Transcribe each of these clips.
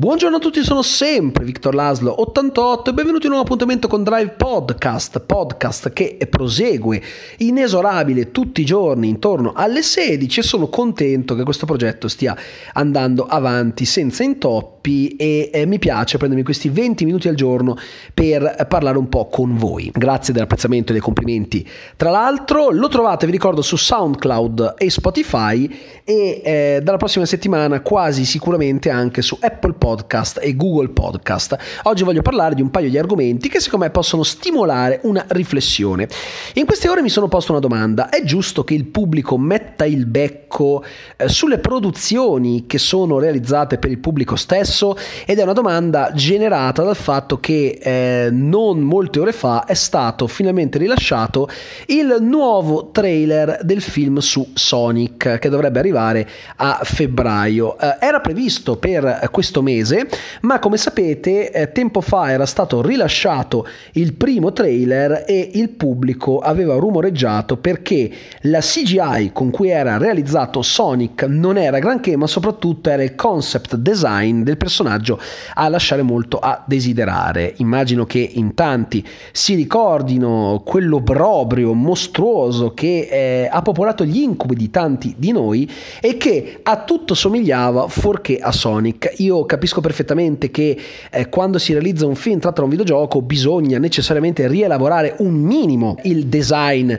Buongiorno a tutti, sono sempre Victor Laslo 88 e benvenuti in un appuntamento con Drive Podcast, podcast che prosegue inesorabile tutti i giorni intorno alle 16 e sono contento che questo progetto stia andando avanti senza intoppi e eh, mi piace prendermi questi 20 minuti al giorno per parlare un po' con voi. Grazie dell'apprezzamento e dei complimenti. Tra l'altro lo trovate, vi ricordo, su SoundCloud e Spotify e eh, dalla prossima settimana quasi sicuramente anche su Apple Podcast Podcast e Google Podcast. Oggi voglio parlare di un paio di argomenti che secondo me possono stimolare una riflessione. In queste ore mi sono posto una domanda, è giusto che il pubblico metta il becco eh, sulle produzioni che sono realizzate per il pubblico stesso? Ed è una domanda generata dal fatto che eh, non molte ore fa è stato finalmente rilasciato il nuovo trailer del film su Sonic che dovrebbe arrivare a febbraio. Eh, era previsto per questo mese mese, ma come sapete eh, tempo fa era stato rilasciato il primo trailer e il pubblico aveva rumoreggiato perché la CGI con cui era realizzato Sonic non era granché, ma soprattutto era il concept design del personaggio a lasciare molto a desiderare. Immagino che in tanti si ricordino quell'obrobrio mostruoso che eh, ha popolato gli incubi di tanti di noi e che a tutto somigliava fuorché a Sonic. Io capisco capisco perfettamente che eh, quando si realizza un film tratto da un videogioco bisogna necessariamente rielaborare un minimo il design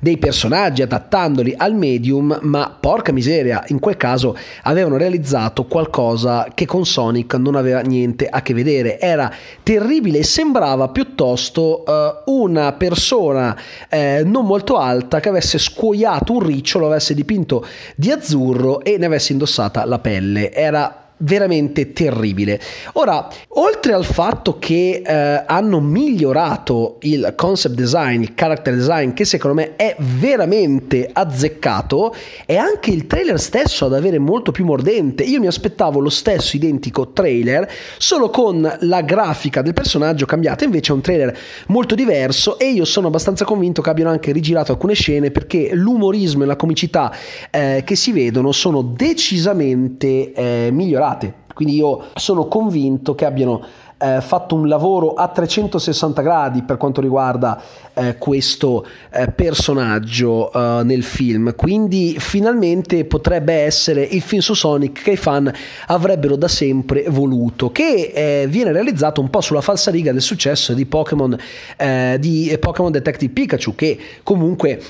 dei personaggi adattandoli al medium, ma porca miseria, in quel caso avevano realizzato qualcosa che con Sonic non aveva niente a che vedere. Era terribile e sembrava piuttosto uh, una persona eh, non molto alta che avesse scuoiato un ricciolo, avesse dipinto di azzurro e ne avesse indossata la pelle. Era veramente terribile. Ora, oltre al fatto che eh, hanno migliorato il concept design, il character design, che secondo me è veramente azzeccato, è anche il trailer stesso ad avere molto più mordente. Io mi aspettavo lo stesso identico trailer, solo con la grafica del personaggio cambiata, invece è un trailer molto diverso e io sono abbastanza convinto che abbiano anche rigirato alcune scene perché l'umorismo e la comicità eh, che si vedono sono decisamente eh, migliorati migliorate. Quindi io sono convinto che abbiano eh, fatto un lavoro a 360 gradi per quanto riguarda eh, questo eh, personaggio eh, nel film. Quindi finalmente potrebbe essere il film su Sonic che i fan avrebbero da sempre voluto, che eh, viene realizzato un po' sulla falsariga del successo di Pokémon, eh, di Pokémon Detective Pikachu, che comunque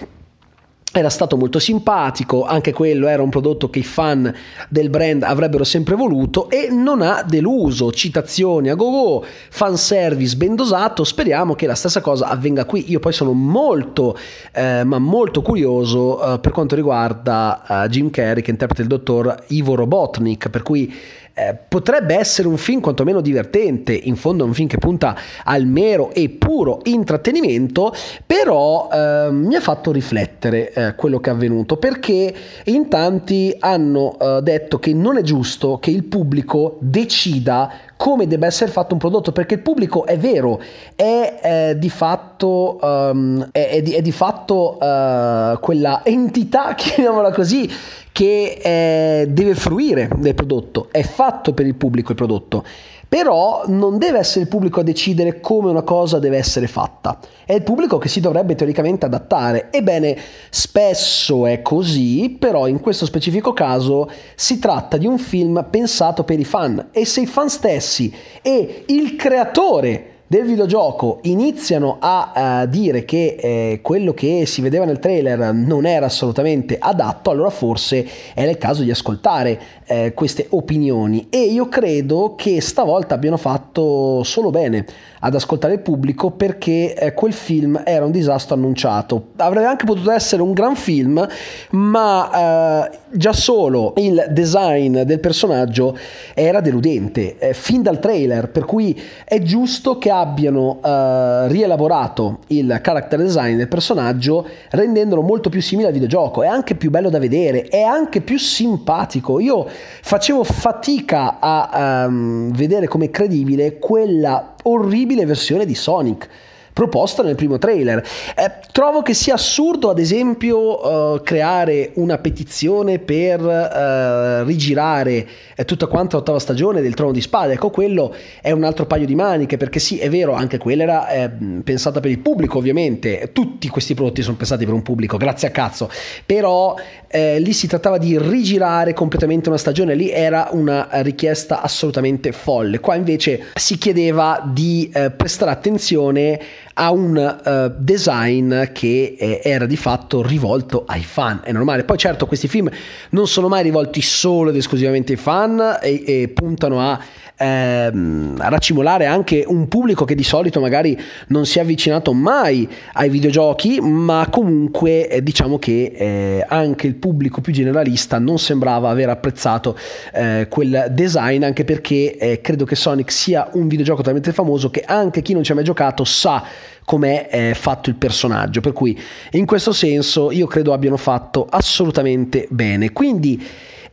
era stato molto simpatico, anche quello era un prodotto che i fan del brand avrebbero sempre voluto e non ha deluso, citazioni a go-go, fanservice ben dosato, speriamo che la stessa cosa avvenga qui. Io poi sono molto, eh, ma molto curioso eh, per quanto riguarda eh, Jim Carrey che interpreta il dottor Ivo Robotnik, per cui eh, potrebbe essere un film quantomeno divertente, in fondo è un film che punta al mero e puro intrattenimento, però eh, mi ha fatto riflettere eh, quello che è avvenuto, perché in tanti hanno eh, detto che non è giusto che il pubblico decida come debba essere fatto un prodotto, perché il pubblico è vero, è eh, di fatto, um, è, è, di, è di fatto uh, quella entità, chiamiamola così, che eh, deve fruire del prodotto, è fatto per il pubblico il prodotto, però non deve essere il pubblico a decidere come una cosa deve essere fatta, è il pubblico che si dovrebbe teoricamente adattare. Ebbene, spesso è così, però in questo specifico caso si tratta di un film pensato per i fan e se i fan stessi e il creatore del videogioco iniziano a uh, dire che eh, quello che si vedeva nel trailer non era assolutamente adatto, allora forse è il caso di ascoltare eh, queste opinioni e io credo che stavolta abbiano fatto solo bene ad ascoltare il pubblico perché eh, quel film era un disastro annunciato. Avrebbe anche potuto essere un gran film, ma eh, già solo il design del personaggio era deludente, eh, fin dal trailer, per cui è giusto che abbiano eh, rielaborato il character design del personaggio rendendolo molto più simile al videogioco, è anche più bello da vedere, è anche più simpatico. Io facevo fatica a um, vedere come credibile quella orribile versione di Sonic proposta nel primo trailer. Eh, trovo che sia assurdo, ad esempio, uh, creare una petizione per uh, rigirare eh, tutta quanta l'ottava stagione del Trono di Spade. Ecco, quello è un altro paio di maniche, perché sì, è vero, anche quella era eh, pensata per il pubblico, ovviamente. Tutti questi prodotti sono pensati per un pubblico, grazie a cazzo. Però eh, lì si trattava di rigirare completamente una stagione, lì era una richiesta assolutamente folle. Qua invece si chiedeva di eh, prestare attenzione a un uh, design che eh, era di fatto rivolto ai fan, è normale. Poi certo questi film non sono mai rivolti solo ed esclusivamente ai fan e, e puntano a ehm, raccimolare anche un pubblico che di solito magari non si è avvicinato mai ai videogiochi, ma comunque eh, diciamo che eh, anche il pubblico più generalista non sembrava aver apprezzato eh, quel design, anche perché eh, credo che Sonic sia un videogioco talmente famoso che anche chi non ci ha mai giocato sa com'è eh, fatto il personaggio. Per cui in questo senso io credo abbiano fatto assolutamente bene. Quindi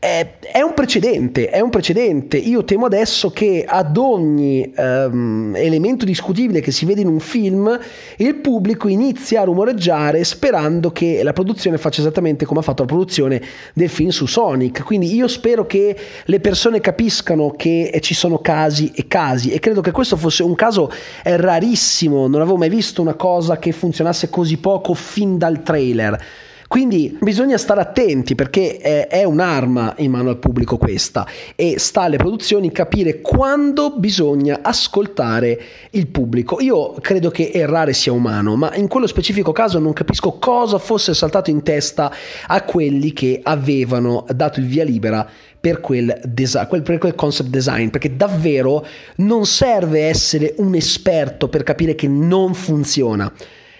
è, è, un precedente, è un precedente. Io temo adesso che ad ogni um, elemento discutibile che si vede in un film, il pubblico inizi a rumoreggiare sperando che la produzione faccia esattamente come ha fatto la produzione del film su Sonic. Quindi io spero che le persone capiscano che ci sono casi e casi e credo che questo fosse un caso rarissimo, non avevo mai visto una cosa che funzionasse così poco fin dal trailer. Quindi bisogna stare attenti perché è, un'arma in mano al pubblico questa e sta alle produzioni capire quando bisogna ascoltare il pubblico. Io credo che errare sia umano, ma in quello specifico caso non capisco cosa fosse saltato in testa a quelli che avevano dato il via libera per quel, design, per quel concept design, perché davvero non serve essere un esperto per capire che non funziona.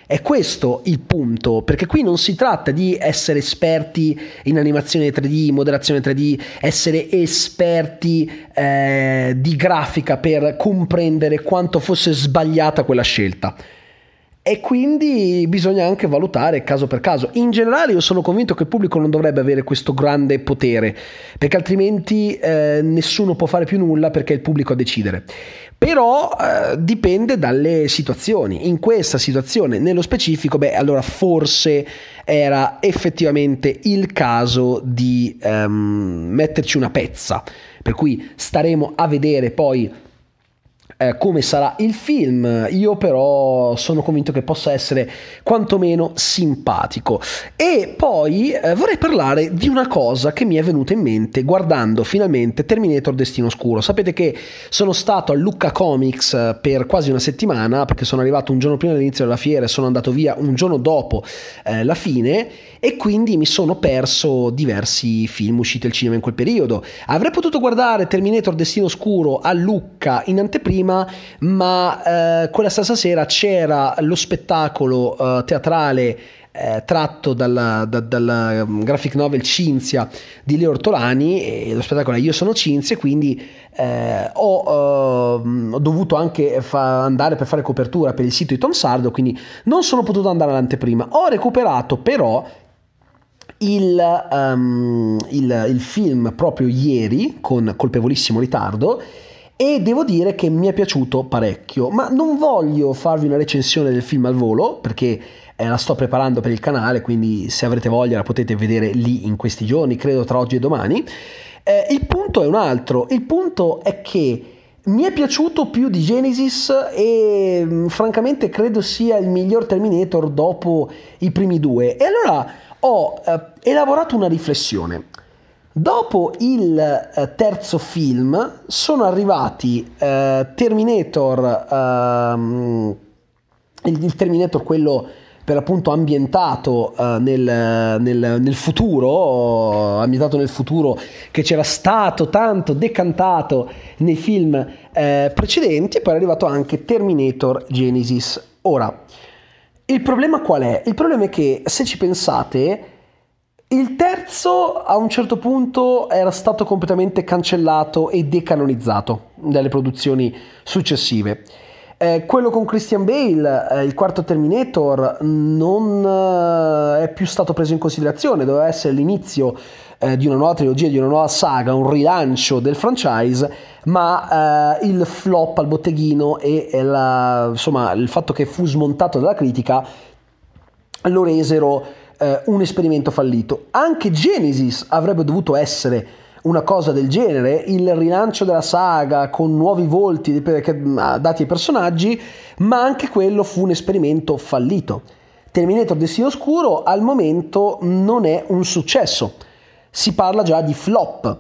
È questo il punto, perché qui non si tratta di essere esperti in animazione 3D, moderazione 3D, essere esperti eh, di grafica per comprendere quanto fosse sbagliata quella scelta e quindi bisogna anche valutare caso per caso. In generale io sono convinto che il pubblico non dovrebbe avere questo grande potere, perché altrimenti eh, nessuno può fare più nulla perché è il pubblico a decidere. Però eh, dipende dalle situazioni. In questa situazione, nello specifico, beh, allora forse era effettivamente il caso di ehm, metterci una pezza. Per cui staremo a vedere poi eh, come sarà il film. Io però sono convinto che possa essere quantomeno simpatico. E poi eh, vorrei parlare di una cosa che mi è venuta in mente guardando finalmente Terminator Destino Oscuro. Sapete che sono stato a Lucca Comics eh, per quasi una settimana perché sono arrivato un giorno prima dell'inizio della fiera e sono andato via un giorno dopo eh, la fine e quindi mi sono perso diversi film usciti al cinema in quel periodo. Avrei potuto guardare Terminator Destino Oscuro a Lucca in anteprima prima, ma eh, quella stessa sera c'era lo spettacolo eh, teatrale eh, tratto dalla, da, dalla um, graphic novel Cinzia di Leo Ortolani lo spettacolo è Io sono Cinzia quindi eh, ho, uh, ho, dovuto anche fa- andare per fare copertura per il sito di Tom Sardo quindi non sono potuto andare all'anteprima. Ho recuperato però il, um, il, il film proprio ieri con colpevolissimo ritardo e devo dire che mi è piaciuto parecchio, ma non voglio farvi una recensione del film al volo perché eh, la sto preparando per il canale, quindi se avrete voglia la potete vedere lì in questi giorni, credo tra oggi e domani. Eh, il punto è un altro, il punto è che mi è piaciuto più di Genesis e mm, francamente credo sia il miglior Terminator dopo i primi due. E allora ho eh, elaborato una riflessione. Dopo il eh, terzo film sono arrivati eh, Terminator, ehm, il, il, Terminator quello per appunto ambientato eh, nel, nel, nel, futuro, ambientato nel futuro che c'era stato tanto decantato nei film eh, precedenti e poi è arrivato anche Terminator Genesis. Ora, il problema qual è? Il problema è che se ci pensate il terzo a un certo punto era stato completamente cancellato e decanonizzato dalle produzioni successive. Eh, quello con Christian Bale, eh, il quarto Terminator, non eh, è più stato preso in considerazione, doveva essere l'inizio eh, di una nuova trilogia, di una nuova saga, un rilancio del franchise, ma eh, il flop al botteghino e, e la, insomma, il fatto che fu smontato dalla critica lo resero eh, un esperimento fallito. Anche Genesis avrebbe dovuto essere una cosa del genere, il rilancio della saga con nuovi volti dati ai personaggi, ma anche quello fu un esperimento fallito. Terminator Destino Oscuro al momento non è un successo, si parla già di flop,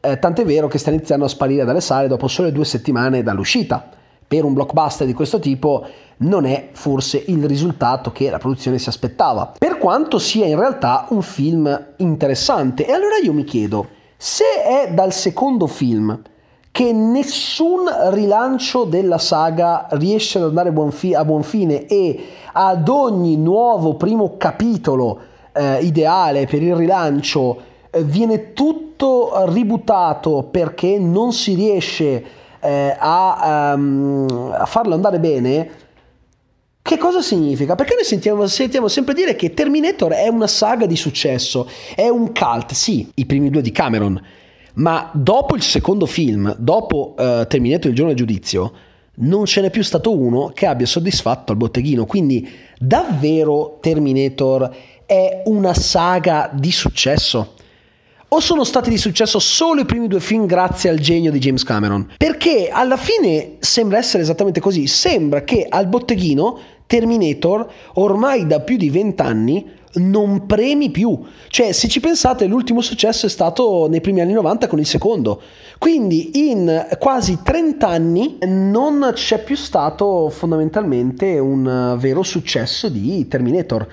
eh, tant'è vero che sta iniziando a sparire dalle sale dopo sole due settimane dall'uscita. Per un blockbuster di questo tipo non è forse il risultato che la produzione si aspettava, per quanto sia in realtà un film interessante. E allora io mi chiedo, se è dal secondo film che nessun rilancio della saga riesce ad andare a buon, fine e ad ogni nuovo primo capitolo eh, ideale per il rilancio eh, viene tutto ributtato perché non si riesce eh, a, um, a farlo andare bene, che cosa significa? Perché noi sentiamo, sentiamo, sempre dire che Terminator è una saga di successo, è un cult, sì, i primi due di Cameron, ma dopo il secondo film, dopo uh, Terminator il giorno del giudizio, non ce n'è più stato uno che abbia soddisfatto al botteghino. Quindi davvero Terminator è una saga di successo? O sono stati di successo solo i primi due film grazie al genio di James Cameron? Perché alla fine sembra essere esattamente così. Sembra che al botteghino Terminator ormai da più di vent'anni non premi più. Cioè, se ci pensate, l'ultimo successo è stato nei primi anni 90 con il secondo. Quindi in quasi 30 anni non c'è più stato fondamentalmente un vero successo di Terminator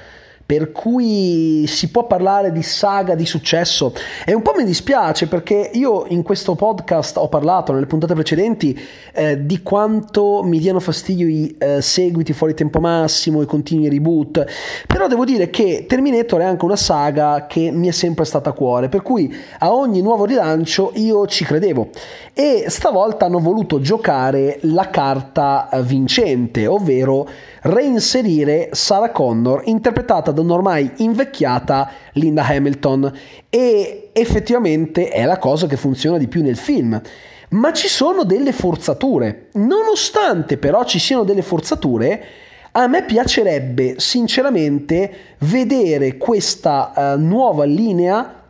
per cui si può parlare di saga di successo. E un po' mi dispiace perché io in questo podcast ho parlato nelle puntate precedenti eh, di quanto mi diano fastidio i eh, seguiti fuori tempo massimo, i continui reboot, però devo dire che Terminator è anche una saga che mi è sempre stata a cuore, per cui a ogni nuovo rilancio io ci credevo. E stavolta hanno voluto giocare la carta eh, vincente, ovvero reinserire Sarah Connor interpretata da un'ormai invecchiata Linda Hamilton e effettivamente è la cosa che funziona di più nel film. Ma ci sono delle forzature. Nonostante però ci siano delle forzature, a me piacerebbe sinceramente vedere questa uh, nuova linea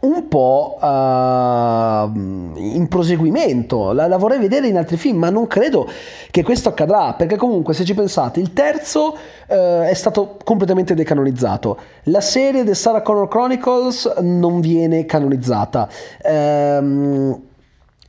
un po' uh, in proseguimento, la, la, vorrei vedere in altri film, ma non credo che questo accadrà, perché comunque se ci pensate, il terzo uh, è stato completamente decanonizzato, la serie The Sarah Connor Chronicles non viene canonizzata. Um,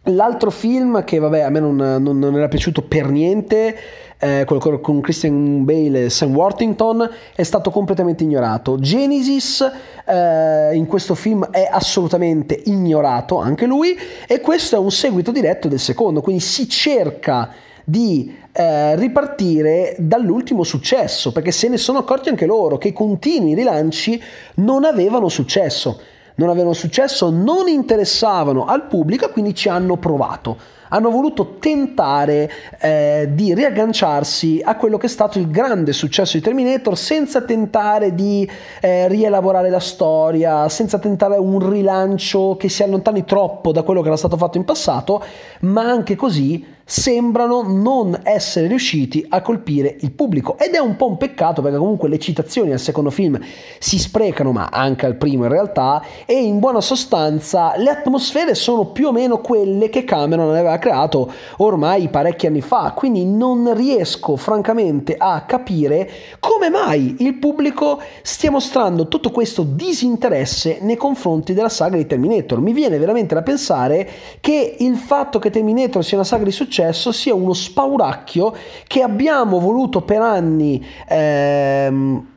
L'altro film che vabbè a me non, non, non era piaciuto per niente eh, con Christian Bale e Sam Worthington, è stato completamente ignorato. Genesis eh, in questo film è assolutamente ignorato, anche lui, e questo è un seguito diretto del secondo, quindi si cerca di eh, ripartire dall'ultimo successo, perché se ne sono accorti anche loro che i continui rilanci non avevano successo. Non avevano successo, non interessavano al pubblico quindi ci hanno provato hanno voluto tentare eh, di riagganciarsi a quello che è stato il grande successo di Terminator senza tentare di eh, rielaborare la storia, senza tentare un rilancio che si allontani troppo da quello che era stato fatto in passato, ma anche così sembrano non essere riusciti a colpire il pubblico. Ed è un po' un peccato perché comunque le citazioni al secondo film si sprecano ma anche al primo in realtà e in buona sostanza le atmosfere sono più o meno quelle che Cameron aveva creato ormai parecchi anni fa quindi non riesco francamente a capire come mai il pubblico stia mostrando tutto questo disinteresse nei confronti della saga di Terminator. Mi viene veramente da pensare che il fatto che Terminator sia una saga di successo sia uno spauracchio che abbiamo voluto per anni ehm,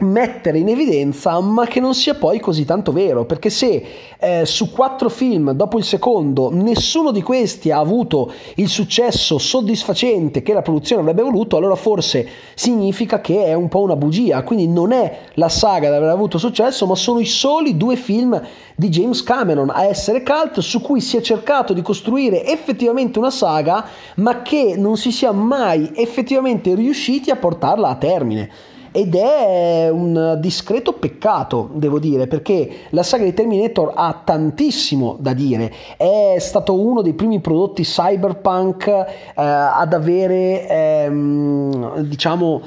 mettere in evidenza, ma che non sia poi così tanto vero, perché se eh, su quattro film dopo il secondo nessuno di questi ha avuto il successo soddisfacente che la produzione avrebbe voluto, allora forse significa che è un po' una bugia, quindi non è la saga ad aver avuto successo, ma sono i soli due film di James Cameron a essere cult su cui si è cercato di costruire effettivamente una saga, ma che non si sia mai effettivamente riusciti a portarla a termine. Ed è un discreto peccato, devo dire, perché la saga di Terminator ha tantissimo da dire, è stato uno dei primi prodotti cyberpunk eh, ad avere, ehm, diciamo,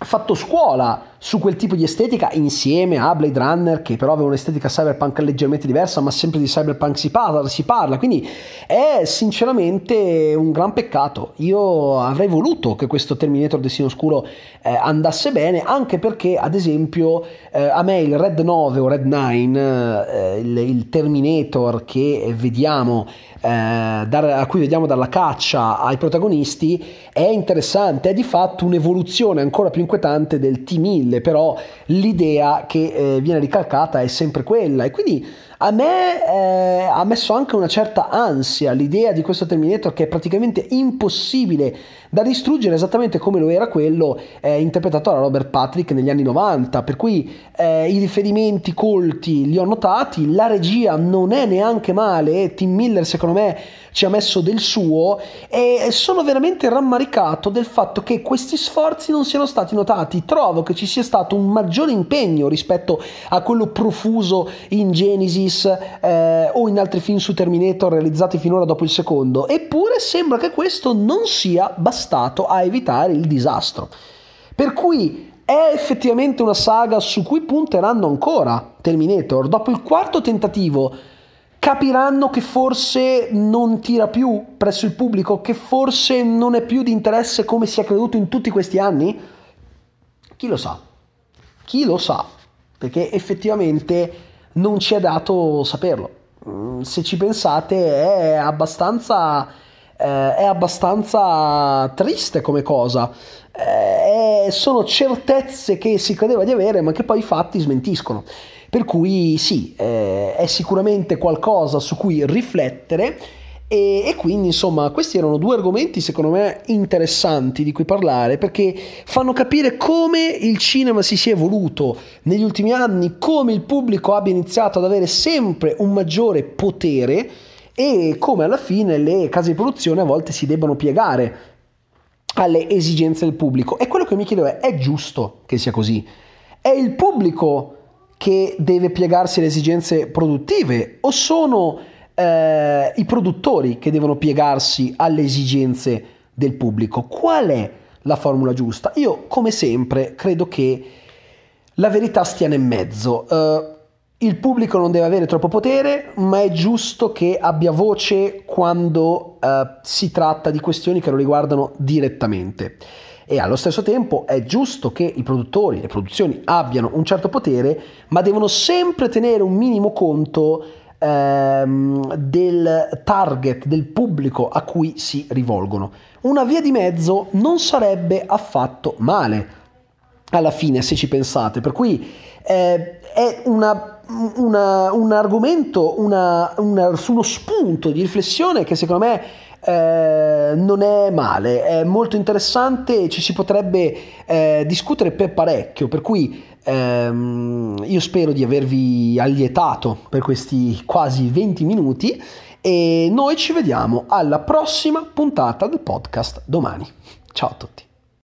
fatto scuola su quel tipo di estetica insieme a Blade Runner che però aveva un'estetica cyberpunk leggermente diversa ma sempre di cyberpunk si parla, si parla. Quindi è sinceramente un gran peccato. Io avrei voluto che questo Terminator Destino Oscuro eh, andasse bene anche perché ad esempio eh, a me il Red 9 o Red 9 eh, il, il, Terminator che vediamo eh, dar, a cui vediamo dalla caccia ai protagonisti è interessante. È di fatto un'evoluzione ancora più inquietante del T-1000, però l'idea che eh, viene ricalcata è sempre quella. E quindi a me eh, ha messo anche una certa ansia l'idea di questo Terminator che è praticamente impossibile da distruggere esattamente come lo era quello eh, interpretato da Robert Patrick negli anni 90 per cui eh, i riferimenti colti li ho notati la regia non è neanche male Tim Miller secondo me ci ha messo del suo e sono veramente rammaricato del fatto che questi sforzi non siano stati notati. Trovo che ci sia stato un maggiore impegno rispetto a quello profuso in Genesis eh, o in altri film su Terminator realizzati finora dopo il secondo eppure sembra che questo non sia bastato a evitare il disastro. Per cui è effettivamente una saga su cui punteranno ancora Terminator. Dopo il quarto tentativo capiranno che forse non tira più presso il pubblico, che forse non è più di interesse come si è creduto in tutti questi anni? Chi lo sa? Chi lo sa? Perché effettivamente non ci è dato saperlo. Mm, se ci pensate è abbastanza eh, è abbastanza triste come cosa. Eh, sono certezze che si credeva di avere, ma che poi i fatti smentiscono. Per cui sì, eh, è sicuramente qualcosa su cui riflettere. E, e, quindi insomma questi erano due argomenti secondo me interessanti di cui parlare perché fanno capire come il cinema si sia evoluto negli ultimi anni, come il pubblico abbia iniziato ad avere sempre un maggiore potere e come alla fine le case di produzione a volte si debbano piegare alle esigenze del pubblico. E quello che mi chiedo è, è giusto che sia così? È il pubblico che deve piegarsi alle esigenze produttive o sono eh, i produttori che devono piegarsi alle esigenze del pubblico? Qual è la formula giusta? Io, come sempre, credo che la verità stia nel mezzo. Uh, il pubblico non deve avere troppo potere, ma è giusto che abbia voce quando eh, si tratta di questioni che lo riguardano direttamente. E allo stesso tempo è giusto che i produttori, le produzioni abbiano un certo potere, ma devono sempre tenere un minimo conto ehm, del target, del pubblico a cui si rivolgono. Una via di mezzo non sarebbe affatto male alla fine, se ci pensate. Per cui eh, è una una, un argomento, una, una, uno spunto di riflessione che secondo me eh, non è male, è molto interessante, ci si potrebbe eh, discutere per parecchio, per cui ehm, io spero di avervi allietato per questi quasi 20 minuti e noi ci vediamo alla prossima puntata del podcast domani. Ciao a tutti.